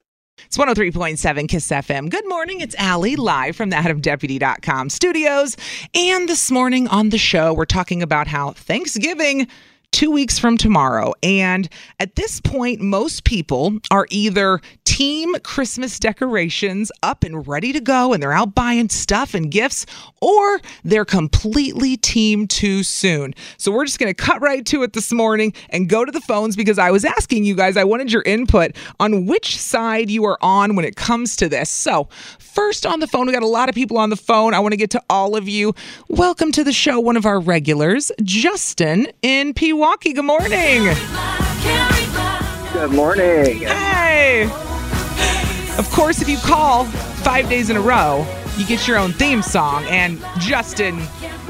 S2: It's 103.7 Kiss FM. Good morning. It's Allie live from the AdamDeputy.com studios. And this morning on the show, we're talking about how Thanksgiving two weeks from tomorrow. And at this point, most people are either team Christmas decorations up and ready to go and they're out buying stuff and gifts, or they're completely team too soon. So we're just going to cut right to it this morning and go to the phones because I was asking you guys, I wanted your input on which side you are on when it comes to this. So, first on the phone, we got a lot of people on the phone. I want to get to all of you. Welcome to the show, one of our regulars, Justin in Pewaukee. Good morning.
S14: Good morning.
S2: Hey. Of course, if you call five days in a row, you get your own theme song. And Justin,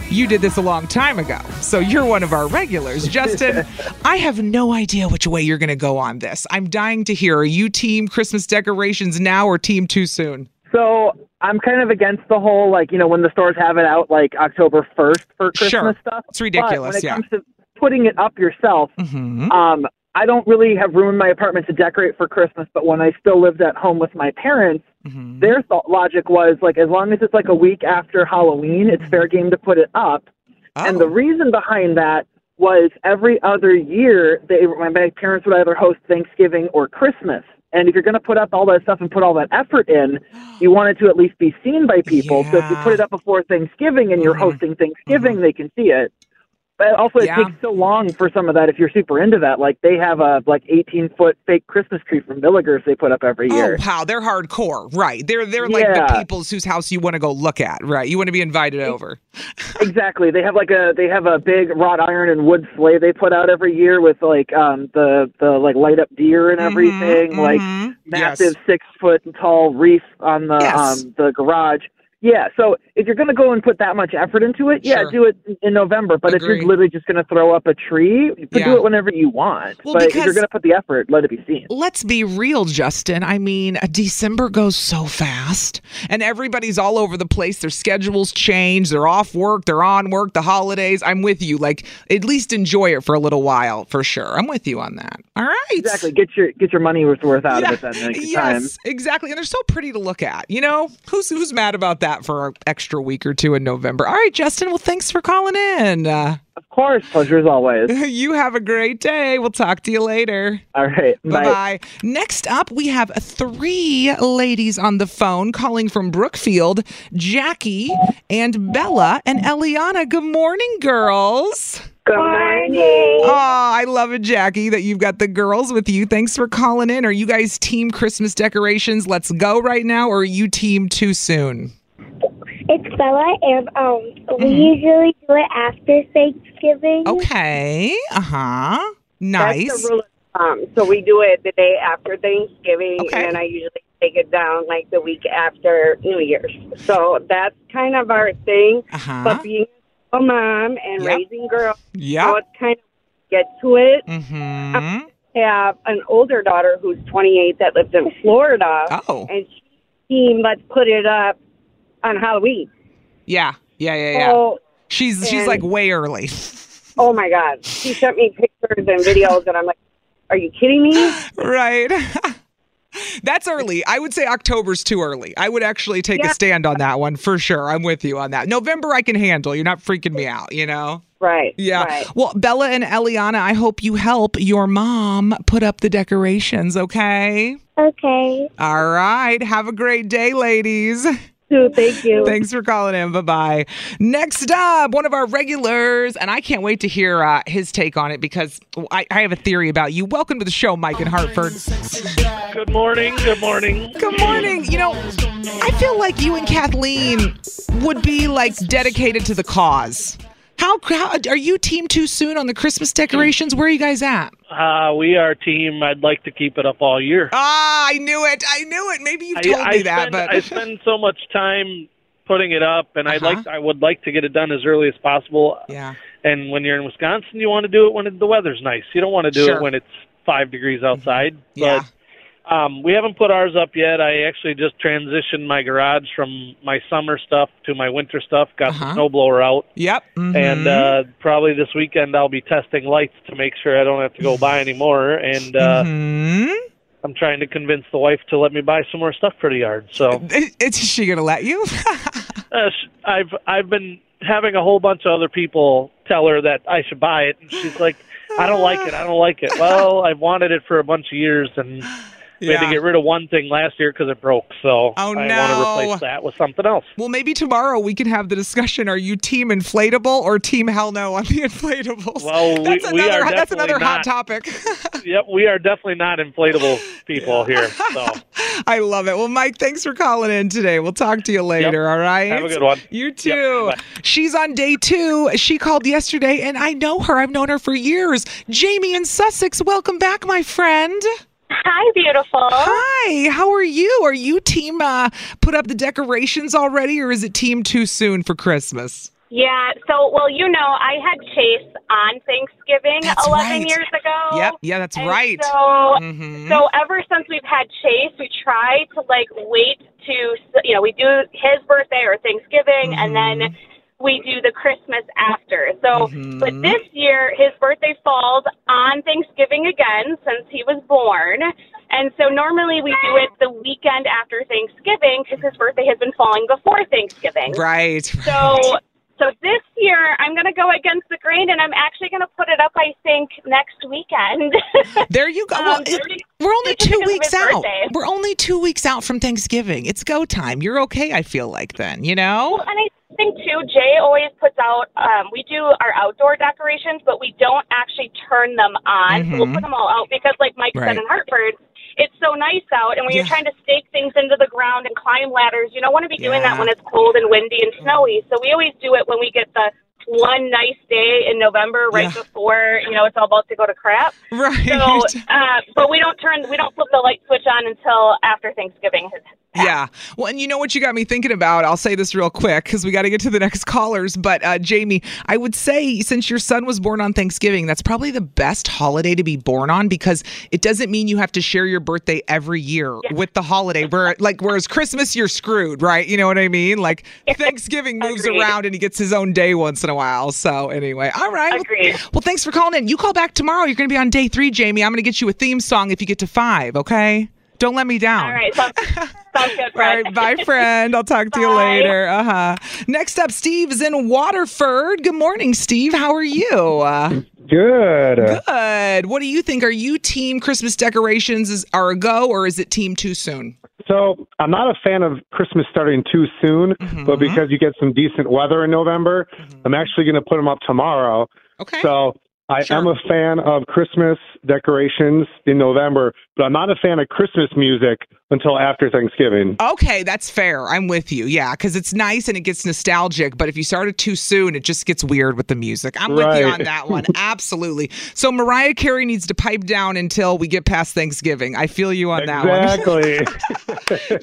S2: you did this a long time ago. So you're one of our regulars. Justin, I have no idea which way you're going to go on this. I'm dying to hear. Are you team Christmas decorations now or team too soon?
S14: So I'm kind of against the whole like you know when the stores have it out like October 1st for Christmas
S2: Sure.
S14: stuff.
S2: It's ridiculous,
S14: But when it
S2: yeah.
S14: comes to putting it up yourself,
S2: Mhm.
S14: um, I don't really have room in my apartment to decorate for Christmas, but when I still lived at home with my parents,
S2: Mm-hmm.
S14: their thought logic was like as long as it's like a week after Halloween, it's fair game to put it up. And
S2: Oh.
S14: the reason behind that was every other year they my parents would either host Thanksgiving or Christmas. And if you're going to put up all that stuff and put all that effort in, you want it to at least be seen by people. So if you put it up before Thanksgiving and you're hosting Thanksgiving, they can see it. Also, it
S2: Yeah.
S14: takes so long for some of that. If you're super into that, like they have a like 18 foot fake Christmas tree from Villigers they put up every year.
S2: Oh wow, they're hardcore, right? They're they're like the
S14: Yeah.
S2: people's whose house you want to go look at, right? You want to be invited over.
S14: exactly. They have like a they have a big wrought iron and wood sleigh they put out every year with like um the the like light up deer and everything, like massive six foot tall wreath on the
S2: Yes.
S14: um the garage. Yeah, so if you're gonna go and put that much effort into it, yeah,
S2: Sure.
S14: do it in November. But if you're literally just gonna throw up a tree, you could
S2: Yeah.
S14: do it whenever you want.
S2: Well,
S14: but if you're gonna put the effort, let it be seen.
S2: Let's be real, Justin. I mean, uh, December goes so fast, and everybody's all over the place. Their schedules change. They're off work. They're on work. The holidays. I'm with you. Like, at least enjoy it for a little while, for sure. I'm with you on that. All right.
S14: Exactly. Get your get your money worth out of it then. Next time.
S2: Yes, exactly. And they're so pretty to look at. You know, who's who's mad about that for an extra week or two in November? All right, Justin. Well, thanks for calling in. Uh,
S14: Of course, pleasure as always.
S2: you have a great day. We'll talk to you later.
S14: All right.
S2: Bye bye. Next up, we have three ladies on the phone calling from Brookfield Jackie and Bella and Eliana. Good morning, girls.
S5: Good morning.
S2: Oh, I love it, Jackie, that you've got the girls with you. Thanks for calling in. Are you guys team Christmas decorations? Let's go right now, or are you team too soon?
S15: It's Bella, and um, we
S2: Mm-hmm.
S15: usually do it after Thanksgiving.
S2: Okay. Uh huh. Nice.
S16: That's the rule of thumb. So we do it the day after Thanksgiving,
S2: Okay.
S16: and I usually take it down like the week after New Year's. So that's kind of our thing.
S2: Uh-huh.
S16: But being a mom and
S2: Yep.
S16: raising girls,
S2: yeah,
S16: so it's kind of get to it.
S2: Mm-hmm.
S16: I have an older daughter who's 28 that lives in Florida.
S2: Oh.
S16: And she team, let's put it up on Halloween.
S2: Yeah. Yeah. Yeah. Yeah.
S16: So,
S2: she's she's like way early.
S16: oh my God. She sent me pictures and videos, and I'm like, are you kidding me?
S2: right. That's early. I would say October's too early. I would actually take a stand on that one for sure. I'm with you on that. November I can handle. You're not freaking me out, you know?
S16: Right.
S2: Yeah.
S16: Right.
S2: Well, Bella and Eliana, I hope you help your mom put up the decorations, okay?
S15: Okay.
S2: All right. Have a great day, ladies.
S16: Thank you.
S2: Thanks for calling in. Bye bye. Next up, one of our regulars, and I can't wait to hear uh, his take on it because I, I have a theory about you. Welcome to the show, Mike in Hartford.
S17: Good morning. Good morning.
S2: Good morning. You know, I feel like you and Kathleen would be like dedicated to the cause. How, how are you team too soon on the Christmas decorations? Where are you guys at?
S17: Uh, we are team. I'd like to keep it up all year.
S2: Ah, I knew it. I knew it. Maybe you've
S17: I,
S2: told
S17: I
S2: me that,
S17: spend,
S2: but
S17: I spend so much time putting it up, and I
S2: Uh-huh.
S17: like I would like to get it done as early as possible.
S2: Yeah.
S17: And when you're in Wisconsin, you want to do it when the weather's nice. You don't want to do
S2: Sure.
S17: it when it's five degrees outside.
S2: Yeah.
S17: But um, we haven't put ours up yet. I actually just transitioned my garage from my summer stuff to my winter stuff. Got
S2: Uh-huh.
S17: the snowblower out.
S2: Yep.
S17: And uh, probably this weekend I'll be testing lights to make sure I don't have to go buy any more. And uh,
S2: Mm-hmm.
S17: I'm trying to convince the wife to let me buy some more stuff for the yard. So
S2: is she gonna let you?
S17: uh, sh- I've I've been having a whole bunch of other people tell her that I should buy it, and she's like, "I don't like it. I don't like it." Well, I've wanted it for a bunch of years, and we had to get rid of one thing last year because it broke. So
S2: Oh,
S17: I
S2: no.
S17: want to replace that with something else.
S2: Well, maybe tomorrow we can have the discussion. Are you team inflatable or team hell no on the inflatables?
S17: Well, we-
S2: that's
S17: we
S2: another
S17: are
S2: that's another
S17: definitely
S2: hot topic.
S17: yep, we are definitely not inflatable people here. So
S2: I love it. Well, Mike, thanks for calling in today. We'll talk to you later, all right?
S17: Have a good one.
S2: You too. She's on day two. She called yesterday, and I know her. I've known her for years. Jamie in Sussex, welcome back, my friend.
S5: Hi, beautiful.
S2: Hi, how are you? Are you team uh, put up the decorations already, or is it team too soon for Christmas?
S5: Yeah, so, well, you know, I had Chase on Thanksgiving
S2: That's
S5: 11
S2: right.
S5: years ago.
S2: Yep, yeah, that's
S5: And
S2: right.
S5: So,
S2: Mhm.
S5: so ever since we've had Chase, we try to like wait to, you know, we do his birthday or Thanksgiving, and then we do the Christmas after. So, but this year his birthday falls on Thanksgiving Thanksgiving again since he was born. And so normally we do it the weekend after Thanksgiving because his birthday has been falling before Thanksgiving.
S2: Right.
S5: So so this year I'm going to go against the grain and I'm actually going to put it up I think next weekend.
S2: There you go. Well,
S5: Um,
S2: it- we're only two weeks out.
S5: birthday.
S2: We're only two weeks out from Thanksgiving. It's go time. You're okay, I feel like, then, you know?
S5: Well, and I think too, Jay always puts out. Um, we do our outdoor decorations, but we don't actually turn them on. So we'll put them all out because, like Mike
S2: Right.
S5: said in Hartford, it's so nice out. And when you're trying to stake things into the ground and climb ladders, you don't want to be doing
S2: Yeah.
S5: that when it's cold and windy and snowy. So we always do it when we get the one nice day in November, right
S2: Yeah.
S5: before you know it's all about to go to crap.
S2: Right.
S5: So, uh, but we don't turn, we don't flip the light switch on until after Thanksgiving has
S2: Yeah. Well, and you know what you got me thinking about? I'll say this real quick because we got to get to the next callers. But, uh, Jamie, I would say since your son was born on Thanksgiving, that's probably the best holiday to be born on because it doesn't mean you have to share your birthday every year with the holiday. Where, like, whereas Christmas, you're screwed, right? You know what I mean? Like, Thanksgiving moves
S5: Agreed.
S2: around and he gets his own day once in a while. So, anyway, all right. Well-
S5: Agreed.
S2: Well, thanks for calling in. You call back tomorrow. You're going to be on day three, Jamie. I'm going to get you a theme song if you get to five, okay? Don't let me down.
S5: All right, sounds, sounds good.
S2: All
S5: Fred.
S2: bye, friend. I'll talk to you later. Uh huh. Next up, Steve is in Waterford. Good morning, Steve. How are you? Uh,
S18: Good.
S2: good. What do you think? Are you team Christmas decorations is, are a go, or is it team too soon?
S18: So I'm not a fan of Christmas starting too soon,
S2: Mm-hmm.
S18: but because you get some decent weather in November, I'm actually going to put them up tomorrow.
S2: Okay.
S18: So I am a fan of Christmas decorations in November, but I'm not a fan of Christmas music until after Thanksgiving.
S2: Okay, that's fair. I'm with you. Yeah, because it's nice and it gets nostalgic. But if you start it too soon, it just gets weird with the music. I'm with you on that one. Absolutely. So Mariah Carey needs to pipe down until we get past Thanksgiving. I feel you on that one.
S18: Exactly.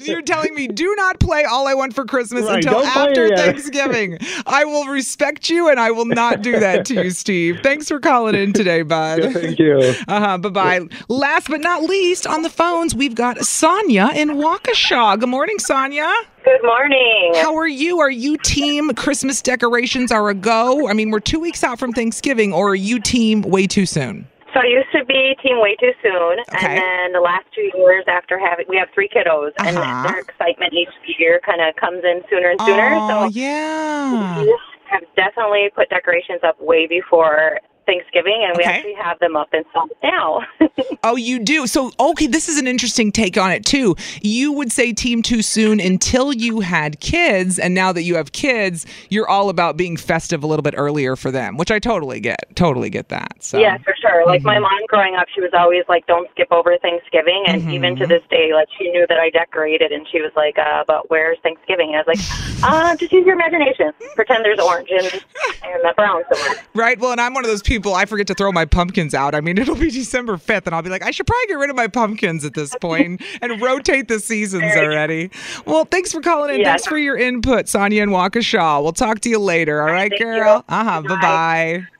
S2: You're telling me do not play All I Want for Christmas
S18: Right,
S2: until after. Thanksgiving. I will respect you and I will not do that to you, Steve. Thanks for calling in today, bud.
S18: Thank you.
S2: Uh huh. Bye bye. Last but not least, on the phones, we've got Sonia in Waukesha. Good morning, Sonia.
S19: Good morning.
S2: How are you? Are you team Christmas decorations are a go? I mean, we're two weeks out from Thanksgiving, or are you team way too soon?
S19: So I used to be team way too soon,
S2: Okay.
S19: and then the last two years after having, we have three kiddos,
S2: Uh-huh.
S19: and their excitement each year kind of comes in sooner and sooner.
S2: Oh,
S19: so
S2: yeah.
S19: we have definitely put decorations up way before Thanksgiving, and we
S2: Okay.
S19: actually have them up and stocked now.
S2: Oh, you do. So, okay, this is an interesting take on it too. You would say team too soon until you had kids, and now that you have kids, you're all about being festive a little bit earlier for them, which I totally get. Totally get that. So,
S19: Yeah, for sure. Like my
S2: Mhm.
S19: mom growing up, she was always like, "Don't skip over Thanksgiving," and even
S2: Mm-hmm.
S19: to this day, like she knew that I decorated, and she was like, uh, "But where's Thanksgiving?" And I was like, "Uh, just use your imagination. Pretend there's orange and and brown somewhere."
S2: Right. Well, and I'm one of those people. I forget to throw my pumpkins out. I mean, it'll be December 5th, and I'll be like, I should probably get rid of my pumpkins at this point and rotate the seasons already. Well, thanks for calling in.
S19: Yeah.
S2: Thanks for your input, Sonia and Waukesha. We'll talk to you later. All right, girl. Uh huh. Bye bye.